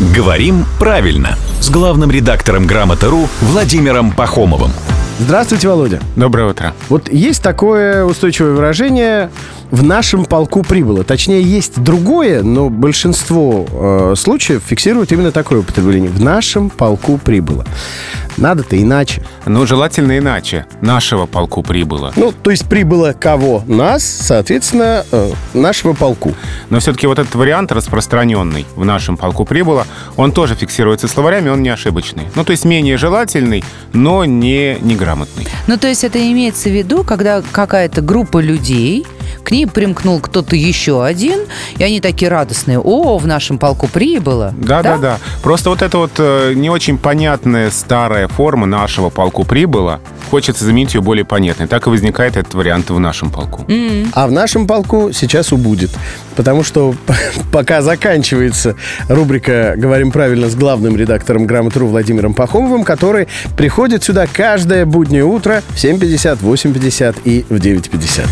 «Говорим правильно» с главным редактором «Грамоты.ру» Владимиром Пахомовым. Здравствуйте, Володя. Доброе утро. Вот есть такое устойчивое выражение «в нашем полку прибыло». Точнее, есть другое, но большинство э, случаев фиксируют именно такое употребление. «В нашем полку прибыло». Надо-то иначе. Ну, желательно иначе. Нашего полку прибыло. Ну, то есть прибыло кого? Нас, соответственно, э, нашего полку. Но все-таки вот этот вариант распространенный в нашем полку прибыло, он тоже фиксируется словарями, он не ошибочный. Ну, то есть менее желательный, но не неграмотный. Ну, то есть это имеется в виду, когда какая-то группа людей, к ней примкнул кто-то еще один, и они такие радостные. О, в нашем полку прибыло. Да, да, да. Просто вот эта вот э, не очень понятная старая форма нашего полку прибыла, хочется заменить ее более понятной. Так и возникает этот вариант в нашем полку. А в нашем полку сейчас убудет. Потому что пока заканчивается рубрика «Говорим правильно» с главным редактором «Грамотру» Владимиром Пахомовым, который приходит сюда каждое буднее утро в 7.50, 8.50 и в 9.50.